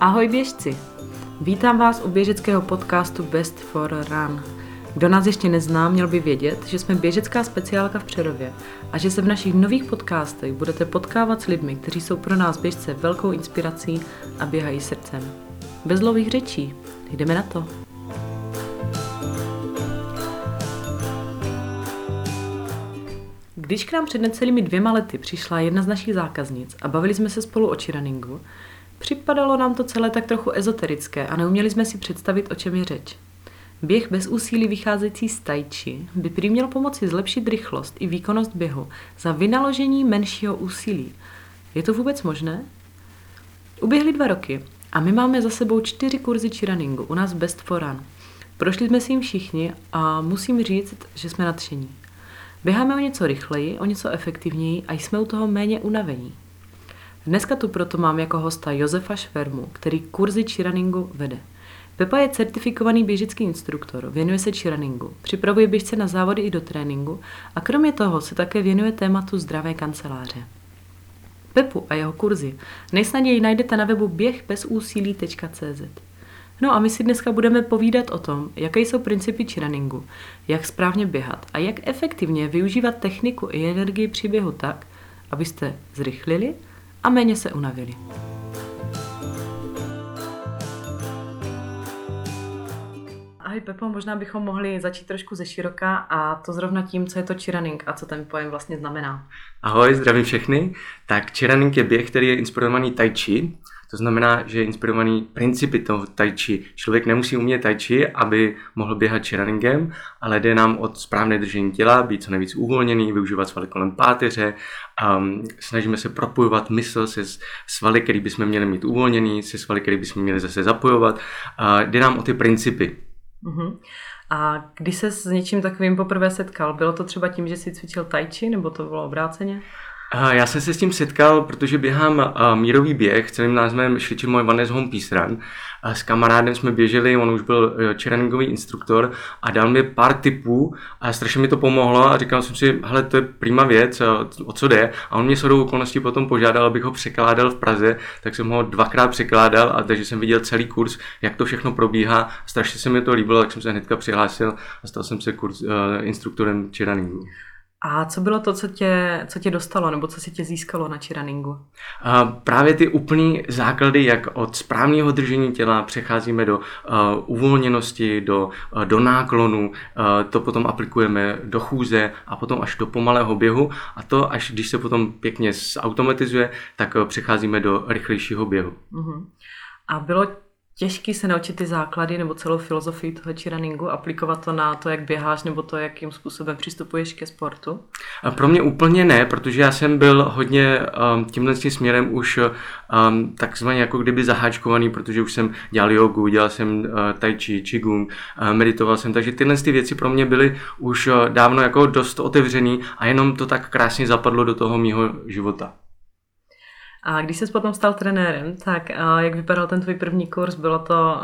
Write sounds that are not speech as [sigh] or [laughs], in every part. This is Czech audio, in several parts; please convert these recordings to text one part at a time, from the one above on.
Ahoj běžci! Vítám vás u běžeckého podcastu Best for Run. Kdo nás ještě nezná, měl by vědět, že jsme běžecká speciálka v Přerově a že se v našich nových podcastech budete potkávat s lidmi, kteří jsou pro nás běžce velkou inspirací a běhají srdcem. Bez dlouhých řečí, jdeme na to. Když k nám před necelými dvěma lety přišla jedna z našich zákaznic a bavili jsme se spolu o cheerunningu, připadalo nám to celé tak trochu ezoterické a neuměli jsme si představit, o čem je řeč. Běh bez úsilí vycházející z tajči by prý měl pomoci zlepšit rychlost i výkonnost běhu za vynaložení menšího úsilí. Je to vůbec možné? Uběhly dva roky a my máme za sebou čtyři kurzy cheerunningu u nás Best for Run. Prošli jsme si jim všichni a musím říct, že jsme nadšení. Běháme o něco rychleji, o něco efektivněji a jsme u toho méně unavení. Dneska tu proto mám jako hosta Josefa Švermu, který kurzy cheerunningu vede. Pepa je certifikovaný běžický instruktor, věnuje se cheerunningu, připravuje běžce na závody i do tréninku a kromě toho se také věnuje tématu zdravé kanceláře. Pepu a jeho kurzy nejsnaději najdete na webu běhbezúsilí.cz. No a my si dneska budeme povídat o tom, jaké jsou principy cheerunningu, jak správně běhat a jak efektivně využívat techniku i energii při běhu tak, abyste zrychlili a méně se unavili. Ahoj Pepo, možná bychom mohli začít trošku ze široka a to zrovna tím, co je to cheerunning a co ten pojem vlastně znamená. Ahoj, zdravím všechny. Tak cheerunning je běh, který je inspirovaný tai chi, to znamená, že je inspirovaný principy toho tai chi. Člověk nemusí umět tai chi, aby mohl běhat cheeruningem, ale jde nám od správné držení těla, být co nejvíc uvolněný, využívat svaly kolem páteře. Um, snažíme se propojovat mysl se svaly, který bychom měli mít uvolněný, se svaly, který bychom měli zase zapojovat. Uh, jde nám o ty principy. Uh-huh. A když se s něčím takovým poprvé setkal, bylo to třeba tím, že jsi cvičil tai chi, nebo to bylo obráceně? Já jsem se s tím setkal, protože běhám mírový běh, celým názvem Šličil Vanes Home Peace Run. S kamarádem jsme běželi, on už byl čereningový instruktor a dal mi pár tipů a strašně mi to pomohlo a říkal jsem si, hele, to je prima věc, o co jde. A on mě shodou okolností potom požádal, abych ho překládal v Praze, tak jsem ho dvakrát překládal a takže jsem viděl celý kurz, jak to všechno probíhá. Strašně se mi to líbilo, tak jsem se hnedka přihlásil a stal jsem se kurz, uh, instruktorem čeraningu. A co bylo to, co tě, co tě dostalo, nebo co si tě získalo na cheerunningu? A právě ty úplný základy, jak od správného držení těla přecházíme do uh, uvolněnosti, do, uh, do náklonu, uh, to potom aplikujeme do chůze a potom až do pomalého běhu a to až když se potom pěkně zautomatizuje, tak uh, přecházíme do rychlejšího běhu. Uh-huh. A bylo těžký se naučit ty základy nebo celou filozofii toho cheerunningu, aplikovat to na to, jak běháš nebo to, jakým způsobem přistupuješ ke sportu? Pro mě úplně ne, protože já jsem byl hodně um, tímhle směrem už um, takzvaně jako kdyby zaháčkovaný, protože už jsem dělal jogu, dělal jsem uh, tai chi, qigong, uh, meditoval jsem, takže tyhle ty věci pro mě byly už uh, dávno jako dost otevřený a jenom to tak krásně zapadlo do toho mýho života. A když jsi potom stal trenérem, tak jak vypadal ten tvůj první kurz? Bylo to,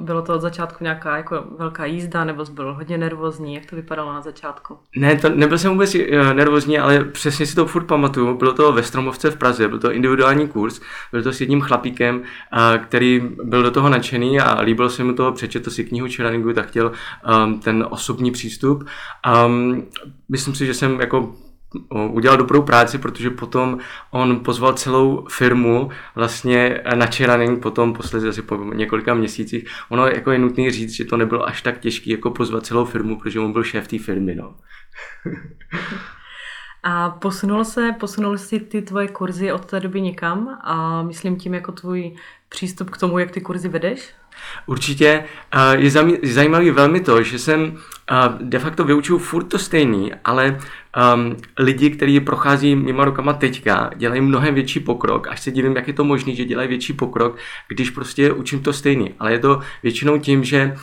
bylo to od začátku nějaká jako velká jízda, nebo jsi byl hodně nervózní? Jak to vypadalo na začátku? Ne, to, nebyl jsem vůbec e, nervózní, ale přesně si to furt pamatuju. Bylo to ve Stromovce v Praze, byl to individuální kurz, byl to s jedním chlapíkem, který byl do toho nadšený a líbilo se mu to, přečetl si knihu Čeraningu, tak chtěl um, ten osobní přístup. Myslím si, že jsem jako udělal dobrou práci, protože potom on pozval celou firmu vlastně na running, potom posledně asi po několika měsících. Ono jako je nutné říct, že to nebylo až tak těžké jako pozvat celou firmu, protože on byl šéf té firmy. No. [laughs] A posunul se, posunul si ty tvoje kurzy od té doby někam a myslím tím jako tvůj přístup k tomu, jak ty kurzy vedeš? Určitě je zajímavý velmi to, že jsem de facto vyučil furt to stejný, ale um, lidi, kteří prochází mýma rukama teďka, dělají mnohem větší pokrok, až se divím, jak je to možné, že dělají větší pokrok, když prostě učím to stejný. Ale je to většinou tím, že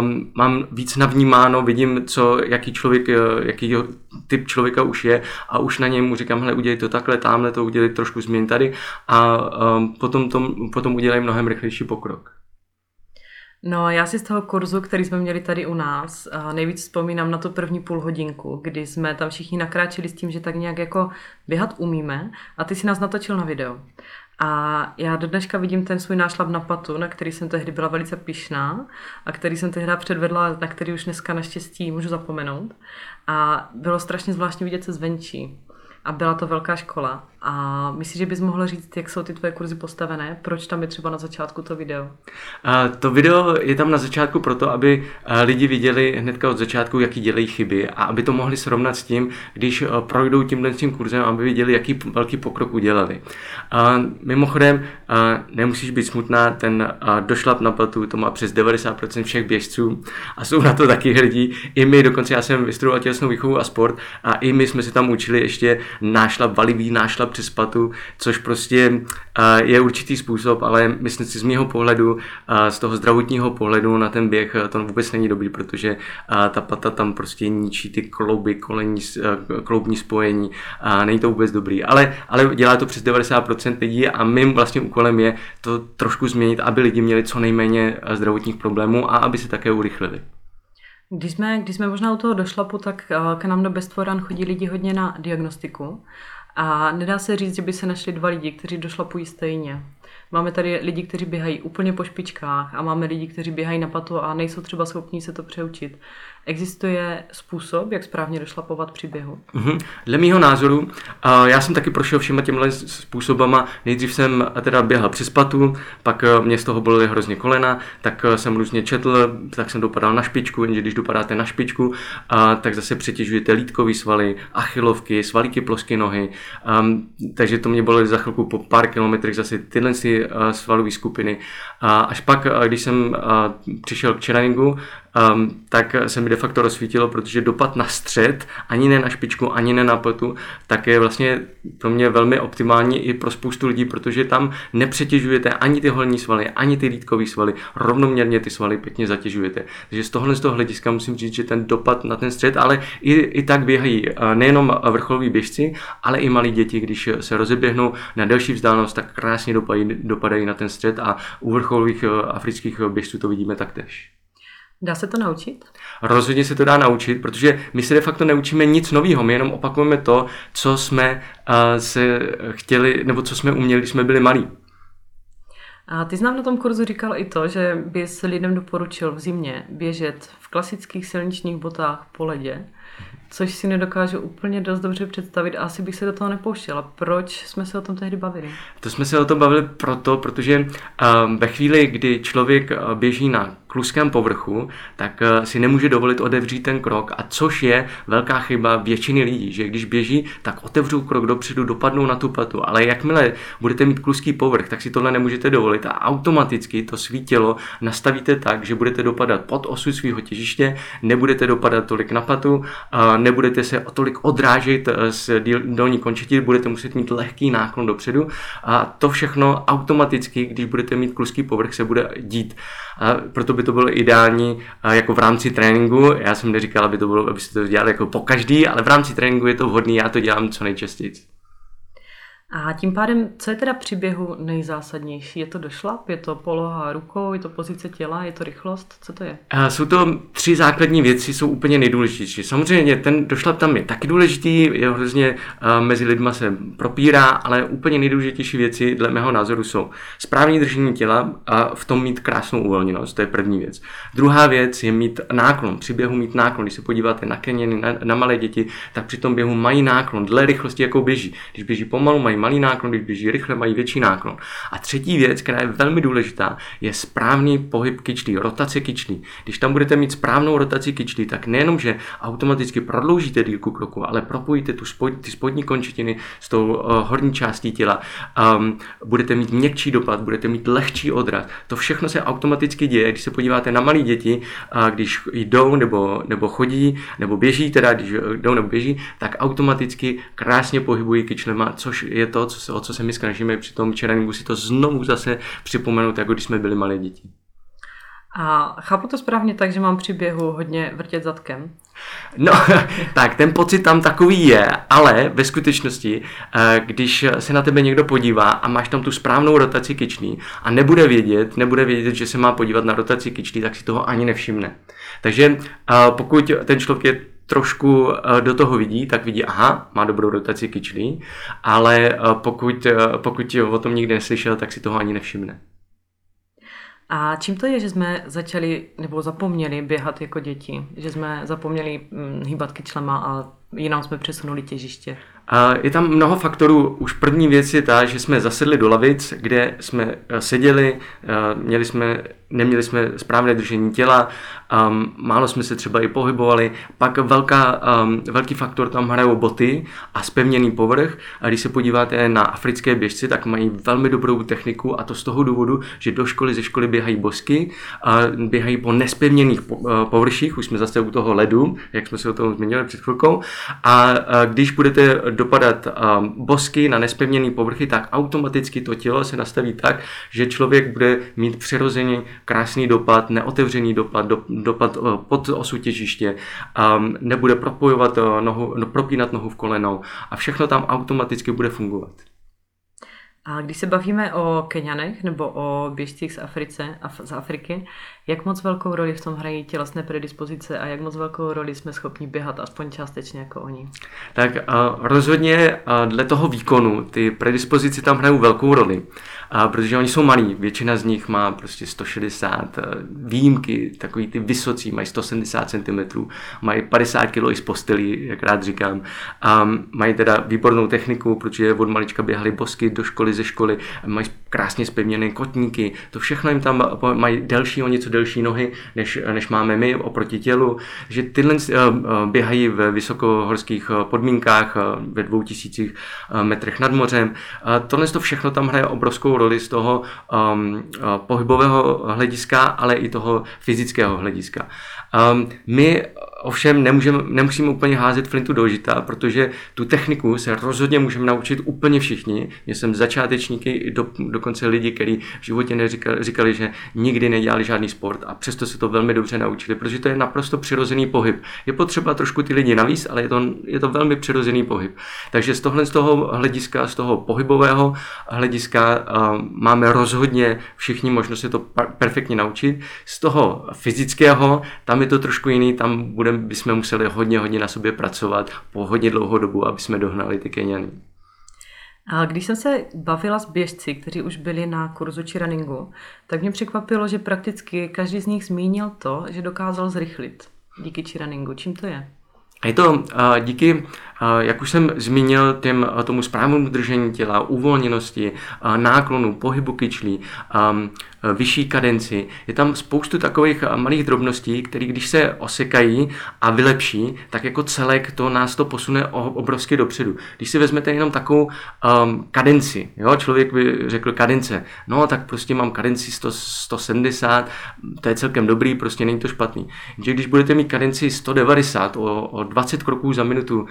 um, mám víc navnímáno, vidím, co, jaký člověk, eh, jaký typ člověka už je a už na něm mu říkám, hele, udělej to takhle, tamhle to udělej trošku změn tady a um, potom, tom, potom udělají mnohem rychlejší pokrok. No, já si z toho kurzu, který jsme měli tady u nás, nejvíc vzpomínám na tu první půl hodinku, kdy jsme tam všichni nakráčeli s tím, že tak nějak jako běhat umíme a ty si nás natočil na video. A já do dneška vidím ten svůj nášlap na patu, na který jsem tehdy byla velice pišná a který jsem tehdy předvedla, na který už dneska naštěstí můžu zapomenout. A bylo strašně zvláštní vidět se zvenčí. A byla to velká škola. A myslíš, že bys mohl říct, jak jsou ty tvoje kurzy postavené? Proč tam je třeba na začátku to video? A to video je tam na začátku proto, aby lidi viděli hnedka od začátku, jaký dělají chyby a aby to mohli srovnat s tím, když projdou tímhle tím kurzem, aby viděli, jaký velký pokrok udělali. A mimochodem, a nemusíš být smutná, ten došlap na platu, to má přes 90% všech běžců a jsou na to taky hrdí. I my, dokonce já jsem vystudoval tělesnou výchovu a sport a i my jsme si tam učili ještě nášlap, valivý nášlap přes patu, což prostě je určitý způsob, ale myslím si z mého pohledu, z toho zdravotního pohledu na ten běh to vůbec není dobrý, protože ta pata tam prostě ničí ty klouby, kolení, kloubní spojení a není to vůbec dobrý. Ale, ale dělá to přes 90% lidí a mým vlastně úkolem je to trošku změnit, aby lidi měli co nejméně zdravotních problémů a aby se také urychlili. Když jsme, když jsme možná u toho došlapu, tak k nám do Best chodí lidi hodně na diagnostiku. A nedá se říct, že by se našli dva lidi, kteří došlapují stejně. Máme tady lidi, kteří běhají úplně po špičkách a máme lidi, kteří běhají na patu a nejsou třeba schopní se to přeučit. Existuje způsob, jak správně došlapovat při běhu? Mm-hmm. Dle mého názoru, já jsem taky prošel všema těmhle způsobama. Nejdřív jsem teda běhal přes patu, pak uh, mě z toho bolely hrozně kolena, tak uh, jsem různě četl, tak jsem dopadal na špičku, jenže když dopadáte na špičku, tak zase přetěžujete lítkový svaly, achilovky, svalíky plosky nohy, um, takže to mě bolelo za chvilku po pár kilometrech zase tyhle si, uh, svalové skupiny. Uh, až pak, uh, když jsem uh, přišel k čeraningu, um, tak se mi de facto rozsvítilo, protože dopad na střed, ani ne na špičku, ani ne na pletu, tak je vlastně pro mě velmi optimální i pro spoustu lidí, protože tam nepřetěžujete ani ty holní svaly, ani ty lítkové svaly, rovnoměrně ty svaly pěkně zatěžujete. Takže z tohohle z toho hlediska musím říct, že ten dopad na ten střed, ale i, i tak běhají nejenom vrcholoví běžci, ale i malí děti, když se rozeběhnou na delší vzdálenost, tak krásně dopadají, dopadají na ten střed a u vrcholových afrických běžců to vidíme taktéž. Dá se to naučit? Rozhodně se to dá naučit, protože my se de facto neučíme nic nového, my jenom opakujeme to, co jsme uh, se chtěli, nebo co jsme uměli, když jsme byli malí. A ty jsi nám na tom kurzu říkal i to, že bys lidem doporučil v zimě běžet v klasických silničních botách po ledě, což si nedokážu úplně dost dobře představit a asi bych se do toho nepouštěla. Proč jsme se o tom tehdy bavili? To jsme se o tom bavili proto, protože uh, ve chvíli, kdy člověk běží na kluském povrchu, tak eh, si nemůže dovolit otevřít ten krok, a což je velká chyba většiny lidí, že když běží, tak otevřou krok dopředu, dopadnou na tu patu, ale jakmile budete mít kluský povrch, tak si tohle nemůžete dovolit a automaticky to svý tělo nastavíte tak, že budete dopadat pod osu svého těžiště, nebudete dopadat tolik na patu, nebudete se tolik odrážet eh, z dolní končetiny, budete muset mít lehký náklon dopředu a to všechno automaticky, když budete mít kluský povrch, se bude dít. A proto by to bylo ideální jako v rámci tréninku. Já jsem neříkal, aby to bylo, aby se to dělali jako po každý, ale v rámci tréninku je to vhodný, já to dělám co nejčastěji. A tím pádem, co je teda při běhu nejzásadnější? Je to došlap, je to poloha rukou, je to pozice těla, je to rychlost? Co to je? Jsou to tři základní věci, jsou úplně nejdůležitější. Samozřejmě ten došlap tam je taky důležitý, je hrozně mezi lidma se propírá, ale úplně nejdůležitější věci dle mého názoru jsou správní držení těla a v tom mít krásnou uvolněnost, to je první věc. Druhá věc je mít náklon, při běhu mít náklon. Když se podíváte na keněny, na, na malé děti, tak při tom běhu mají náklon dle rychlosti, jakou běží. Když běží pomalu, mají malý náklon, když běží rychle, mají větší náklon. A třetí věc, která je velmi důležitá, je správný pohyb kyčlí, rotace kyčlí. Když tam budete mít správnou rotaci kyčlí, tak nejenom, že automaticky prodloužíte dílku kroku, ale propojíte tu spod, ty spodní končetiny s tou uh, horní částí těla, um, budete mít měkčí dopad, budete mít lehčí odraz. To všechno se automaticky děje, když se podíváte na malé děti, uh, když jdou nebo, nebo chodí, nebo běží, teda když jdou nebo běží, tak automaticky krásně pohybují kyčlema, což je to, co se, o co se my snažíme při tom tréninku si to znovu zase připomenout, jako když jsme byli malé děti. A chápu to správně tak, že mám při běhu hodně vrtět zadkem? No, [laughs] tak ten pocit tam takový je, ale ve skutečnosti, eh, když se na tebe někdo podívá a máš tam tu správnou rotaci kyčlí a nebude vědět, nebude vědět, že se má podívat na rotaci kyčlí, tak si toho ani nevšimne. Takže eh, pokud ten člověk je trošku do toho vidí, tak vidí, aha, má dobrou rotaci kyčlí, ale pokud, pokud o tom nikdy neslyšel, tak si toho ani nevšimne. A čím to je, že jsme začali nebo zapomněli běhat jako děti? Že jsme zapomněli hm, hýbat kyčlema a jinam jsme přesunuli těžiště? Je tam mnoho faktorů. Už první věc je ta, že jsme zasedli do lavic, kde jsme eh, seděli, eh, měli jsme, neměli jsme správné držení těla, um, málo jsme se třeba i pohybovali. Pak velká, um, velký faktor tam hrajou boty a spevněný povrch. A když se podíváte na africké běžci, tak mají velmi dobrou techniku a to z toho důvodu, že do školy ze školy běhají bosky, a běhají po nespevněných eh, površích, už jsme zase u toho ledu, jak jsme se o tom zmínili před chvilkou. A když budete dopadat bosky na nespevněný povrchy, tak automaticky to tělo se nastaví tak, že člověk bude mít přirozeně krásný dopad, neotevřený dopad, do, dopad eh, pod osu těžiště, nebude propojovat nohu, no, propínat nohu v kolenou a všechno tam automaticky bude fungovat. A když se bavíme o Kenianech nebo o běžcích z, Africe, z Afriky, jak moc velkou roli v tom hrají tělesné predispozice a jak moc velkou roli jsme schopni běhat aspoň částečně jako oni? Tak rozhodně dle toho výkonu ty predispozice tam hrajou velkou roli a protože oni jsou malí, většina z nich má prostě 160, eh, výjimky, takový ty vysocí, mají 170 cm, mají 50 kg i z postelí, jak rád říkám, a mají teda výbornou techniku, protože od malička běhali bosky do školy, ze školy, mají krásně spevněné kotníky, to všechno jim tam mají delší o něco delší nohy, než, než máme my oproti tělu, že tyhle eh, eh, běhají ve vysokohorských podmínkách ve 2000 metrech nad mořem. Tohle to všechno tam hraje obrovskou roli z toho um, uh, pohybového hlediska, ale i toho fyzického hlediska. Um, my ovšem nemůžeme, nemusíme úplně házet flintu do žita, protože tu techniku se rozhodně můžeme naučit úplně všichni. Já jsem začátečníky, do, dokonce lidi, kteří v životě neříkali, říkali, že nikdy nedělali žádný sport a přesto se to velmi dobře naučili, protože to je naprosto přirozený pohyb. Je potřeba trošku ty lidi navíc, ale je to, je to velmi přirozený pohyb. Takže z tohle z toho hlediska, z toho pohybového hlediska uh, máme rozhodně všichni možnost se to perfektně naučit. Z toho fyzického, tam je to trošku jiný, tam bude mimochodem bychom museli hodně, hodně na sobě pracovat po hodně dlouhou dobu, aby jsme dohnali ty Keniany. A když jsem se bavila s běžci, kteří už byli na kurzu či runningu, tak mě překvapilo, že prakticky každý z nich zmínil to, že dokázal zrychlit díky či runningu. Čím to je? A je to díky, jak už jsem zmínil, těm, tomu správnému držení těla, uvolněnosti, náklonu, pohybu kyčlí, vyšší kadenci. Je tam spoustu takových malých drobností, které když se osekají a vylepší, tak jako celek to nás to posune obrovsky dopředu. Když si vezmete jenom takovou um, kadenci, jo, člověk by řekl kadence, no tak prostě mám kadenci 100, 170, to je celkem dobrý, prostě není to špatný. Když budete mít kadenci 190 o, o 20 kroků za minutu uh,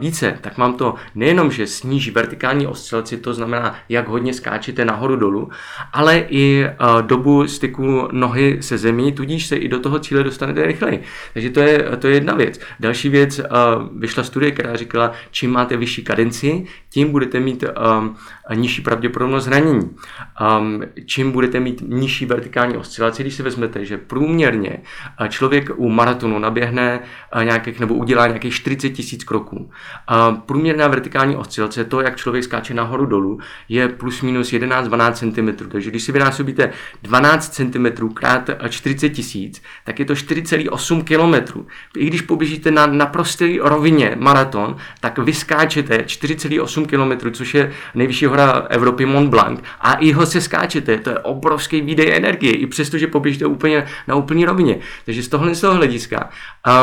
více, tak mám to nejenom, že sníží vertikální oscilaci, to znamená, jak hodně skáčete nahoru dolů, ale i uh, dobu styku nohy se zemí, tudíž se i do toho cíle dostanete rychleji. Takže to je, to je jedna věc. Další věc, vyšla studie, která říkala, čím máte vyšší kadenci, tím budete mít um, nižší pravděpodobnost zranění. Um, čím budete mít nižší vertikální oscilaci, když si vezmete, že průměrně člověk u maratonu naběhne nějakých, nebo udělá nějakých 40 tisíc kroků. Průměrná vertikální oscilace, to, jak člověk skáče nahoru dolů, je plus minus 11-12 cm. Takže když si vynásobíte 12 cm krát 40 tisíc, tak je to 4,8 km. I když poběžíte na naprosté rovině maraton, tak vyskáčete 4,8 km, což je nejvyšší hora Evropy Mont Blanc a i ho se skáčete. To je obrovský výdej energie, i přesto, že poběžíte úplně na úplný rovině. Takže z tohle z toho hlediska,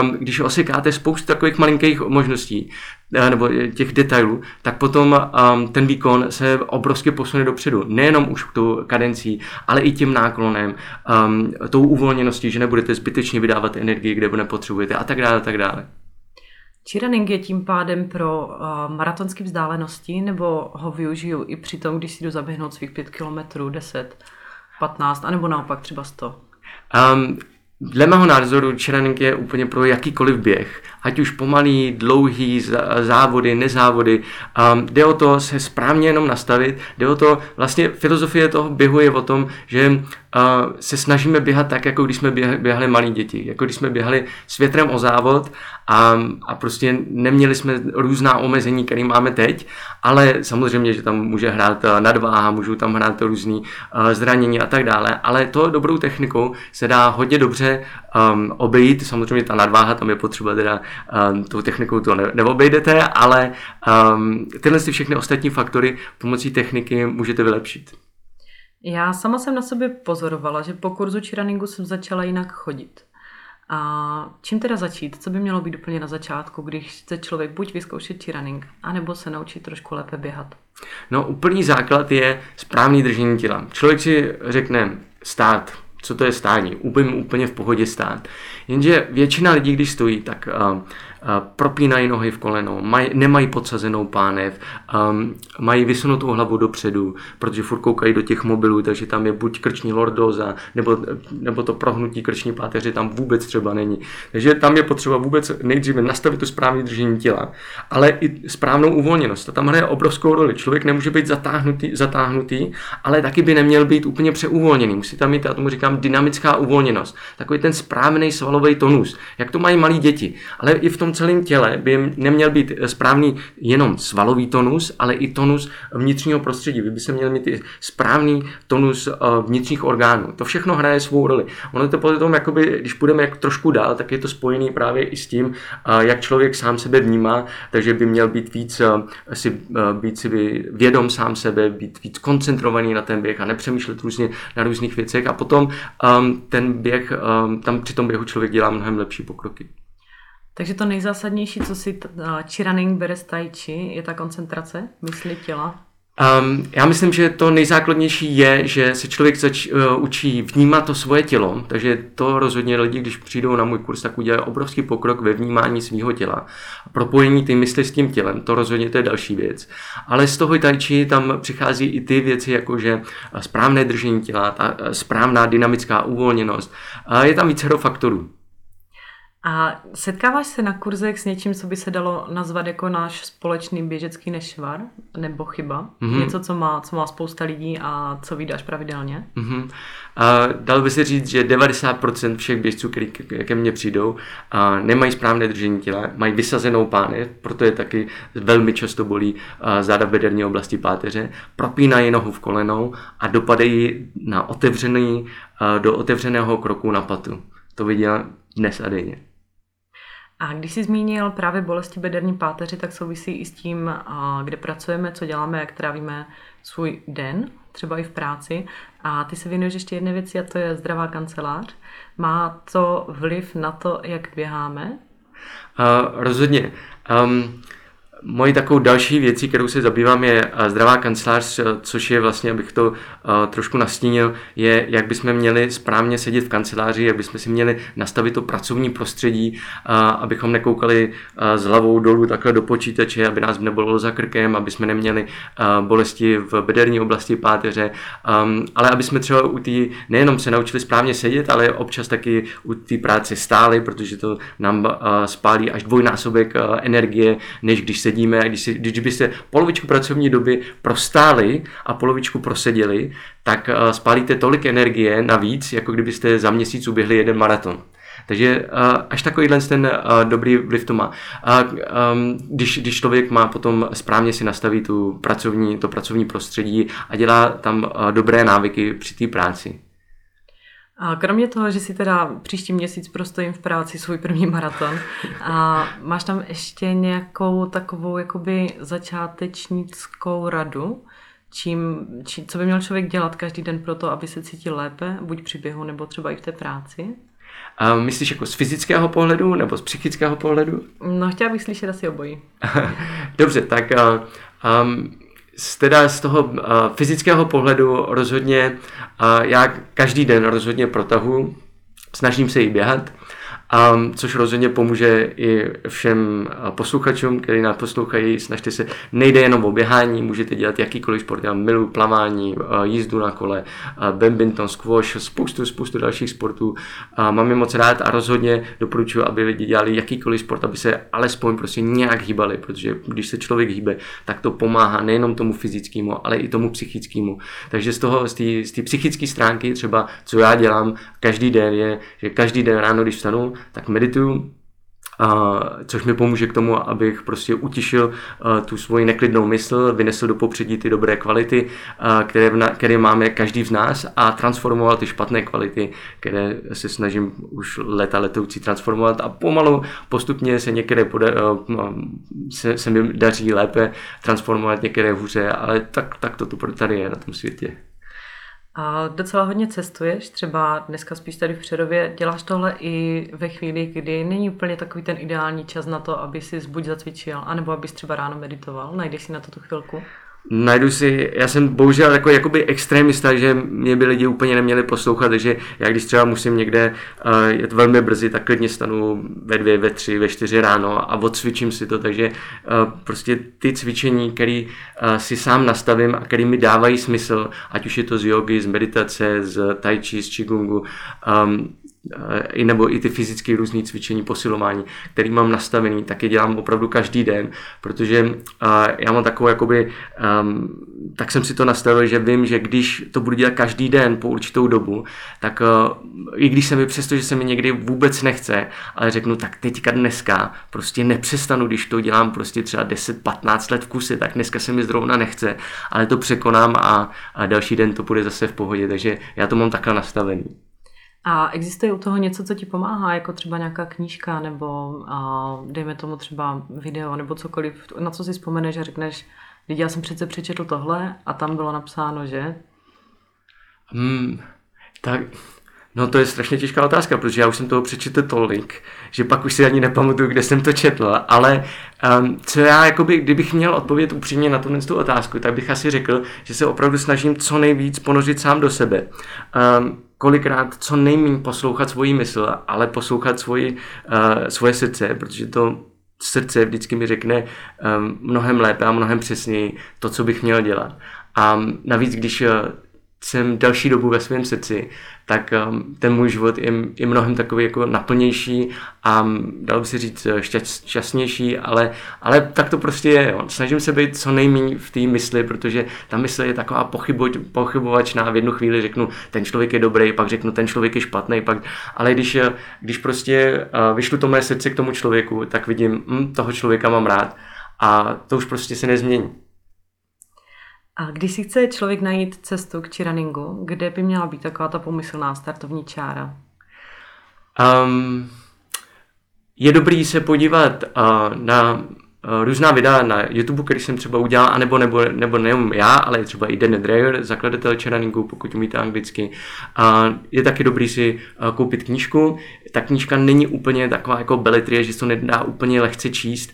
um, když osekáte spoustu takových malinkých možností, Eh, nebo těch detailů, tak potom um, ten výkon se obrovsky posune dopředu. Nejenom už tou kadencí, ale i tím náklonem, um, tou uvolněností, že nebudete zbytečně vydávat energii, kde nepotřebujete a tak dále, a tak dále. Cheerleading je tím pádem pro uh, maratonské vzdálenosti, nebo ho využiju i při tom, když si jdu zaběhnout svých 5 km, 10, 15, anebo naopak třeba 100? Um, Dle mého názoru cheerleading je úplně pro jakýkoliv běh ať už pomalý, dlouhý, závody, nezávody. Um, jde o to se správně jenom nastavit, jde o to, vlastně filozofie toho běhu je o tom, že uh, se snažíme běhat tak, jako když jsme běhali, běhali malí děti, jako když jsme běhali s větrem o závod a, a prostě neměli jsme různá omezení, které máme teď, ale samozřejmě, že tam může hrát nadváha, můžou tam hrát různý uh, zranění a tak dále, ale to dobrou technikou se dá hodně dobře um, obejít, samozřejmě ta nadváha, tam je potřeba teda um, tou technikou to ne, neobejdete, ale um, tyhle si všechny ostatní faktory pomocí techniky můžete vylepšit. Já sama jsem na sobě pozorovala, že po kurzu či runningu jsem začala jinak chodit. A čím teda začít? Co by mělo být úplně na začátku, když chce člověk buď vyzkoušet či running, anebo se naučit trošku lépe běhat? No úplný základ je správný držení těla. Člověk si řekne stát, co to je stání, úplně, úplně v pohodě stát. Jenže většina lidí, když stojí, tak uh, propínají nohy v koleno, maj, nemají podsazenou pánev, um, mají vysunutou hlavu dopředu, protože furt koukají do těch mobilů, takže tam je buď krční lordoza, nebo, nebo to prohnutí krční páteře tam vůbec třeba není. Takže tam je potřeba vůbec nejdříve nastavit to správné držení těla, ale i správnou uvolněnost. To tam hraje obrovskou roli. Člověk nemůže být zatáhnutý, zatáhnutý, ale taky by neměl být úplně přeuvolněný. Musí tam mít, já tomu říkám, dynamická uvolněnost. Takový ten správný svalový tonus, jak to mají malí děti. Ale i v tom celém těle by neměl být správný jenom svalový tonus, ale i tonus vnitřního prostředí. Vy by se měl mít i správný tonus eh, vnitřních orgánů. To všechno hraje svou roli. Ono to potom, jakoby, když půjdeme jak trošku dál, tak je to spojený právě i s tím, eh, jak člověk sám sebe vnímá, takže by měl být víc, eh, si, být si vědom sám sebe, být víc koncentrovaný na ten běh a nepřemýšlet různě na různých věcech a potom um, ten běh, um, tam při tom běhu člověk dělá mnohem lepší pokroky. Takže to nejzásadnější, co si či running bere z tai chi, je ta koncentrace mysli těla? Um, já myslím, že to nejzákladnější je, že se člověk zač, uh, učí vnímat to svoje tělo, takže to rozhodně lidi, když přijdou na můj kurz, tak udělají obrovský pokrok ve vnímání svého těla. Propojení ty mysli s tím tělem, to rozhodně to je další věc. Ale z toho tai tam přichází i ty věci, jako že správné držení těla, ta správná dynamická uvolněnost. A je tam více faktorů. A setkáváš se na kurzech s něčím, co by se dalo nazvat jako náš společný běžecký nešvar? Nebo chyba? Mm-hmm. Něco, co má, co má spousta lidí a co vydáš pravidelně? Mm-hmm. A dalo by se říct, že 90% všech běžců, kteří ke mně přijdou, a nemají správné držení těla, mají vysazenou pánev, proto je taky velmi často bolí záda v bederní oblasti páteře, propínají nohu v kolenou a dopadají na otevřený, do otevřeného kroku na patu. To viděl dnes a denně. A když jsi zmínil právě bolesti bederní páteři, tak souvisí i s tím, kde pracujeme, co děláme, jak trávíme svůj den, třeba i v práci. A ty se věnuješ ještě jedné věci a to je zdravá kancelář. Má to vliv na to, jak běháme? Uh, rozhodně. Um, Mojí takovou další věcí, kterou se zabývám, je eh, zdravá kancelář, eh, což je vlastně, abych to uh, trošku nastínil, je, jak bychom měli správně sedět v kanceláři, jak bychom si měli nastavit to pracovní prostředí, abychom nekoukali s hlavou dolů takhle do počítače, aby nás nebolelo za krkem, aby jsme neměli bolesti v bederní oblasti páteře, um, ale aby jsme třeba u té nejenom se naučili správně sedět, ale občas taky u té práce stáli, protože to nám spálí až dvojnásobek energie, než když se sedíme a když, si, když byste polovičku pracovní doby prostáli a polovičku proseděli, tak uh, spálíte tolik energie navíc, jako kdybyste za měsíc uběhli jeden maraton. Takže uh, až takovýhle ten uh, dobrý vliv to má. Um, když, když člověk má potom správně si nastaví tu pracovní, to pracovní prostředí a dělá tam dobré návyky při té práci. A kromě toho, že si teda příští měsíc prostojím v práci svůj první maraton, a máš tam ještě nějakou takovou jakoby začátečnickou radu, čím, či, co by měl člověk dělat každý den pro to, aby se cítil lépe, buď při běhu, nebo třeba i v té práci? A myslíš jako z fyzického pohledu nebo z psychického pohledu? No, chtěla bych slyšet asi obojí. [laughs] Dobře, tak um, z, teda z toho uh, fyzického pohledu rozhodně uh, já každý den rozhodně protahu, snažím se jí běhat um, což rozhodně pomůže i všem posluchačům, kteří nás poslouchají. Snažte se, nejde jenom o běhání, můžete dělat jakýkoliv sport, já miluji plavání, jízdu na kole, badminton, squash, spoustu, spoustu dalších sportů. Mám je moc rád a rozhodně doporučuji, aby lidi dělali jakýkoliv sport, aby se alespoň prostě nějak hýbali, protože když se člověk hýbe, tak to pomáhá nejenom tomu fyzickému, ale i tomu psychickému. Takže z toho, z té psychické stránky třeba, co já dělám každý den je, že každý den ráno, když vstanu, tak medituju, a, což mi pomůže k tomu, abych prostě utišil a, tu svoji neklidnou mysl, vynesl do popředí ty dobré kvality, a, které, na, které máme každý z nás a transformoval ty špatné kvality, které se snažím už leta letoucí transformovat a pomalu postupně se některé poda, a, se, se mi daří lépe transformovat, některé hůře, ale tak, tak to tu tady je na tom světě. A docela hodně cestuješ, třeba dneska spíš tady v Přerově. Děláš tohle i ve chvíli, kdy není úplně takový ten ideální čas na to, aby si buď zacvičil, anebo abys třeba ráno meditoval. Najdeš si na to tu chvilku? Najdu si, já jsem bohužel jako jakoby extrémista, že mě by lidi úplně neměli poslouchat, takže já když třeba musím někde uh, jet velmi brzy, tak klidně stanu ve dvě, ve tři, ve čtyři ráno a odcvičím si to, takže uh, prostě ty cvičení, které uh, si sám nastavím a které mi dávají smysl, ať už je to z jogy, z meditace, z tai chi, z qigongu, um, i nebo i ty fyzické různé cvičení, posilování, který mám nastavený, tak je dělám opravdu každý den, protože uh, já mám takovou jakoby, um, tak jsem si to nastavil, že vím, že když to budu dělat každý den po určitou dobu, tak uh, i když se mi přesto, že se mi někdy vůbec nechce, ale řeknu, tak teďka dneska prostě nepřestanu, když to dělám prostě třeba 10-15 let v kuse, tak dneska se mi zrovna nechce, ale to překonám a, a další den to bude zase v pohodě, takže já to mám takhle nastavený. A existuje u toho něco, co ti pomáhá, jako třeba nějaká knížka, nebo a, dejme tomu třeba video, nebo cokoliv, na co si vzpomeneš a řekneš, lidi, já jsem přece přečetl tohle a tam bylo napsáno, že? Hmm, tak, no to je strašně těžká otázka, protože já už jsem toho přečetl tolik, že pak už si ani nepamatuju, kde jsem to četl, ale um, co já, jakoby, kdybych měl odpovědět upřímně na tuhle tu otázku, tak bych asi řekl, že se opravdu snažím co nejvíc ponořit sám do sebe. Um, kolikrát co nejméně poslouchat svoji mysl, ale poslouchat svoji, uh, svoje srdce, protože to srdce vždycky mi řekne um, mnohem lépe a mnohem přesněji to, co bych měl dělat. A navíc, když uh, jsem další dobu ve svém srdci, tak um, ten můj život je, je mnohem takový jako naplnější a um, dal by si říct šťast, šťastnější, ale, ale tak to prostě je. Jo. Snažím se být co nejméně v té mysli, protože ta mysl je taková pochybo, pochybovačná. V jednu chvíli řeknu, ten člověk je dobrý, pak řeknu, ten člověk je špatný, pak, ale když, uh, když prostě uh, vyšlu to mé srdce k tomu člověku, tak vidím, hm, toho člověka mám rád a to už prostě se nezmění. A když si chce člověk najít cestu k čiraningu, kde by měla být taková ta pomyslná startovní čára? Um, je dobrý se podívat uh, na různá videa na YouTube, který jsem třeba udělal, anebo nebo, nebo nejenom já, ale třeba i Dan Dreyer, zakladatel Cheraningu, pokud umíte anglicky. A je taky dobrý si eh, koupit knížku. Ta knížka není úplně taková jako beletrie, že se to nedá úplně lehce číst.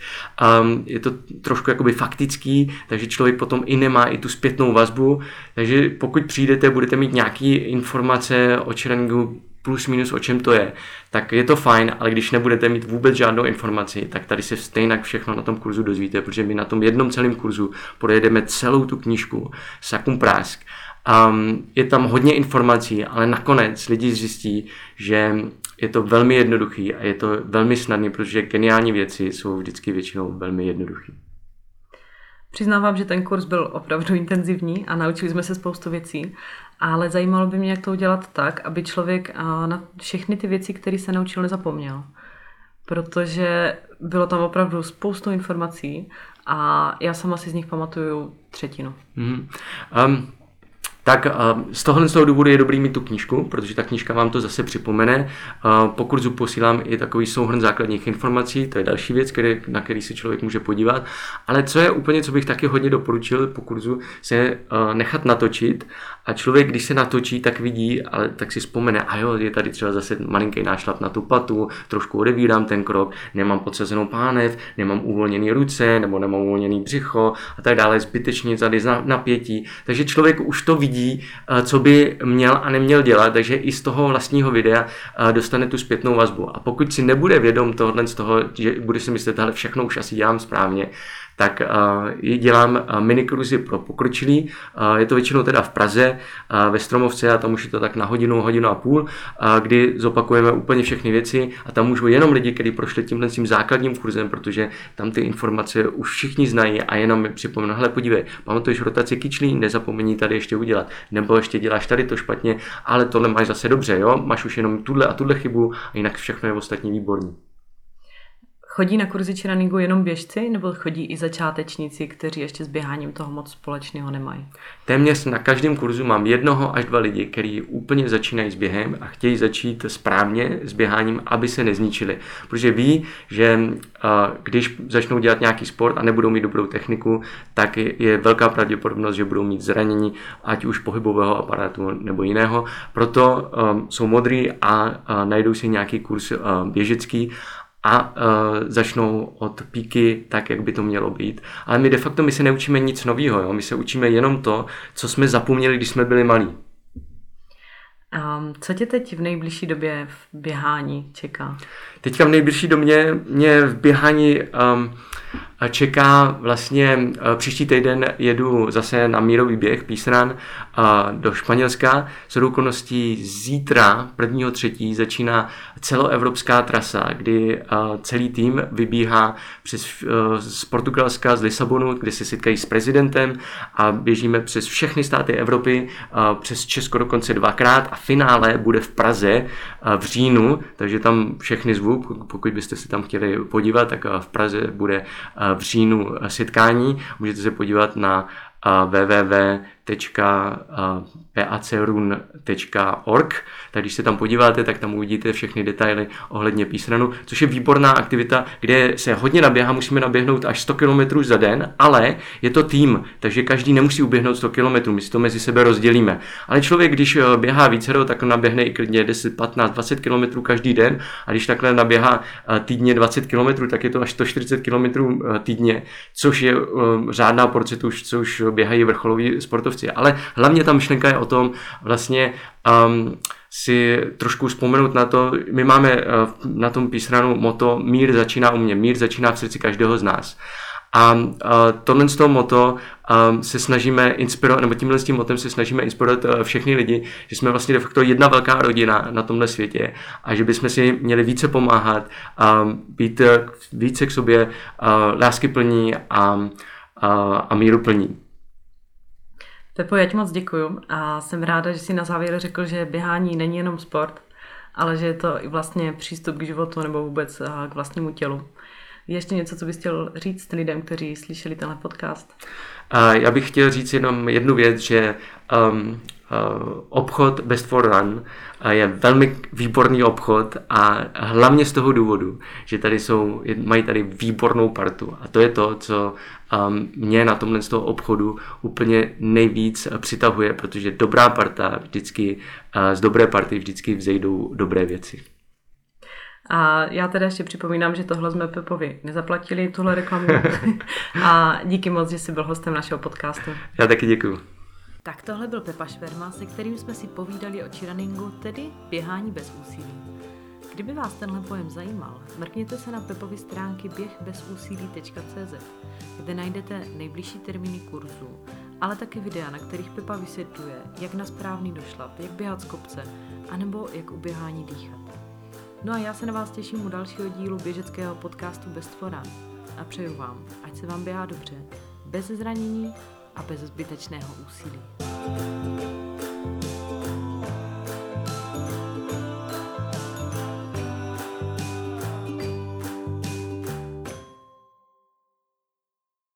Um, je to trošku jakoby faktický, takže člověk potom i nemá i tu zpětnou vazbu. Takže pokud přijdete, budete mít nějaké informace o Cheraningu, plus minus o čem to je, tak je to fajn, ale když nebudete mít vůbec žádnou informaci, tak tady se stejně všechno na tom kurzu dozvíte, protože my na tom jednom celém kurzu projedeme celou tu knížku Sakum Prásk. Um, je tam hodně informací, ale nakonec lidi zjistí, že je to velmi jednoduchý a je to velmi snadný, protože geniální věci jsou vždycky většinou velmi jednoduché. Přiznávám, že ten kurz byl opravdu intenzivní a naučili jsme se spoustu věcí, ale zajímalo by mě, jak to udělat tak, aby člověk na všechny ty věci, které se naučil, nezapomněl. Protože bylo tam opravdu spoustu informací a já sama si z nich pamatuju třetinu. Mm. Um, tak z tohohle z toho důvodu je dobrý mít tu knížku, protože ta knížka vám to zase připomene. Po kurzu posílám i takový souhrn základních informací, to je další věc, který, na který se člověk může podívat. Ale co je úplně, co bych taky hodně doporučil po kurzu, se nechat natočit a člověk, když se natočí, tak vidí, ale tak si vzpomene, a jo, je tady třeba zase malinký nášlap na tu patu, trošku odevírám ten krok, nemám podsazenou pánev, nemám uvolněný ruce, nebo nemám uvolněný břicho a tak dále, zbytečně tady napětí. Takže člověk už to vidí vidí, co by měl a neměl dělat, takže i z toho vlastního videa dostane tu zpětnou vazbu. A pokud si nebude vědom tohle z toho, že bude si myslet, že všechno už asi dělám správně, tak uh, dělám uh, minikruzy pro pokročilí. Uh, je to většinou teda v Praze, ve Stromovce a tam už je to tak na hodinu, hodinu a půl, kdy zopakujeme úplně všechny věci a tam můžou jenom lidi, kteří prošli tímhle tím základním kurzem, protože tam ty informace už všichni znají a jenom mi připomenu, hele podívej, pamatuješ rotaci kyčlí, nezapomeň tady ještě udělat, nebo ještě děláš tady to špatně, ale tohle máš zase dobře, jo, máš už jenom tuhle a tuhle chybu a jinak všechno je ostatní výborný. Chodí na kurzy či runningu jenom běžci, nebo chodí i začátečníci, kteří ještě s běháním toho moc společného nemají? Téměř na každém kurzu mám jednoho až dva lidi, kteří úplně začínají s během a chtějí začít správně s běháním, aby se nezničili. Protože ví, že když začnou dělat nějaký sport a nebudou mít dobrou techniku, tak je velká pravděpodobnost, že budou mít zranění, ať už pohybového aparátu nebo jiného. Proto jsou modrý a najdou si nějaký kurz běžecký a uh, začnou od píky tak, jak by to mělo být. Ale my de facto my se neučíme nic nového, jo? my se učíme jenom to, co jsme zapomněli, když jsme byli malí. Um, co tě teď v nejbližší době v běhání čeká? Teďka v nejbližší době mě v běhání um, čeká vlastně eh, příští týden jedu zase na mírový běh Písran do Španělska. S okolností zítra, 1. třetí, začíná celoevropská trasa, kdy eh, celý tým vybíhá přes, eh, z Portugalska, z Lisabonu, kde se setkají s prezidentem a běžíme přes všechny státy Evropy, přes Česko dokonce dvakrát a finále bude v Praze v říjnu, takže tam všechny zvu, pokud byste se tam chtěli podívat, tak v Praze bude v říjnu setkání. Můžete se podívat na www.pacrun.org, tak když se tam podíváte, tak tam uvidíte všechny detaily ohledně písranu, což je výborná aktivita, kde se hodně naběhá, musíme naběhnout až 100 km za den, ale je to tým, takže každý nemusí uběhnout 100 km, my si to mezi sebe rozdělíme. Ale člověk, když eh, běhá více, tak naběhne i klidně 10, 15, 20 km každý den a když takhle naběhá eh, týdně 20 km, tak je to až 140 km eh, týdně, což je řádná porce, co už běhají vrcholoví sportovci. Ale hlavně ta myšlenka je o tom vlastně um, si trošku vzpomenout na to, my máme uh, na tom písranu moto mír začíná u mě, mír začíná v srdci každého z nás. A uh, tohle z toho moto um, se snažíme inspirovat, nebo tímhle s tím motem se snažíme inspirovat uh, všechny lidi, že jsme vlastně de facto jedna velká rodina na tomhle světě a že bychom si měli více pomáhat, um, být uh, více k sobě uh, láskyplní a, uh, a míruplní. Pepo, já ti moc děkuju a jsem ráda, že jsi na závěr řekl, že běhání není jenom sport, ale že je to i vlastně přístup k životu nebo vůbec k vlastnímu tělu. Je ještě něco, co bys chtěl říct lidem, kteří slyšeli tenhle podcast? Já bych chtěl říct jenom jednu věc, že um, obchod Best for Run je velmi výborný obchod a hlavně z toho důvodu, že tady jsou, mají tady výbornou partu a to je to, co um, mě na tomhle z toho obchodu úplně nejvíc přitahuje, protože dobrá parta vždycky, uh, z dobré party vždycky vzejdou dobré věci. A já teda ještě připomínám, že tohle jsme Pepovi nezaplatili, tuhle reklamu. [laughs] a díky moc, že jsi byl hostem našeho podcastu. Já taky děkuji. Tak tohle byl Pepa Šverma, se kterým jsme si povídali o cheerunningu, tedy běhání bez úsilí. Kdyby vás tenhle pojem zajímal, mrkněte se na Pepovy stránky běhbezúsilí.cz, kde najdete nejbližší termíny kurzů, ale také videa, na kterých Pepa vysvětluje, jak na správný došlap, jak běhat z kopce, anebo jak u běhání dýchat. No a já se na vás těším u dalšího dílu běžeckého podcastu Best for Run a přeju vám, ať se vám běhá dobře, bez zranění a bez zbytečného úsilí.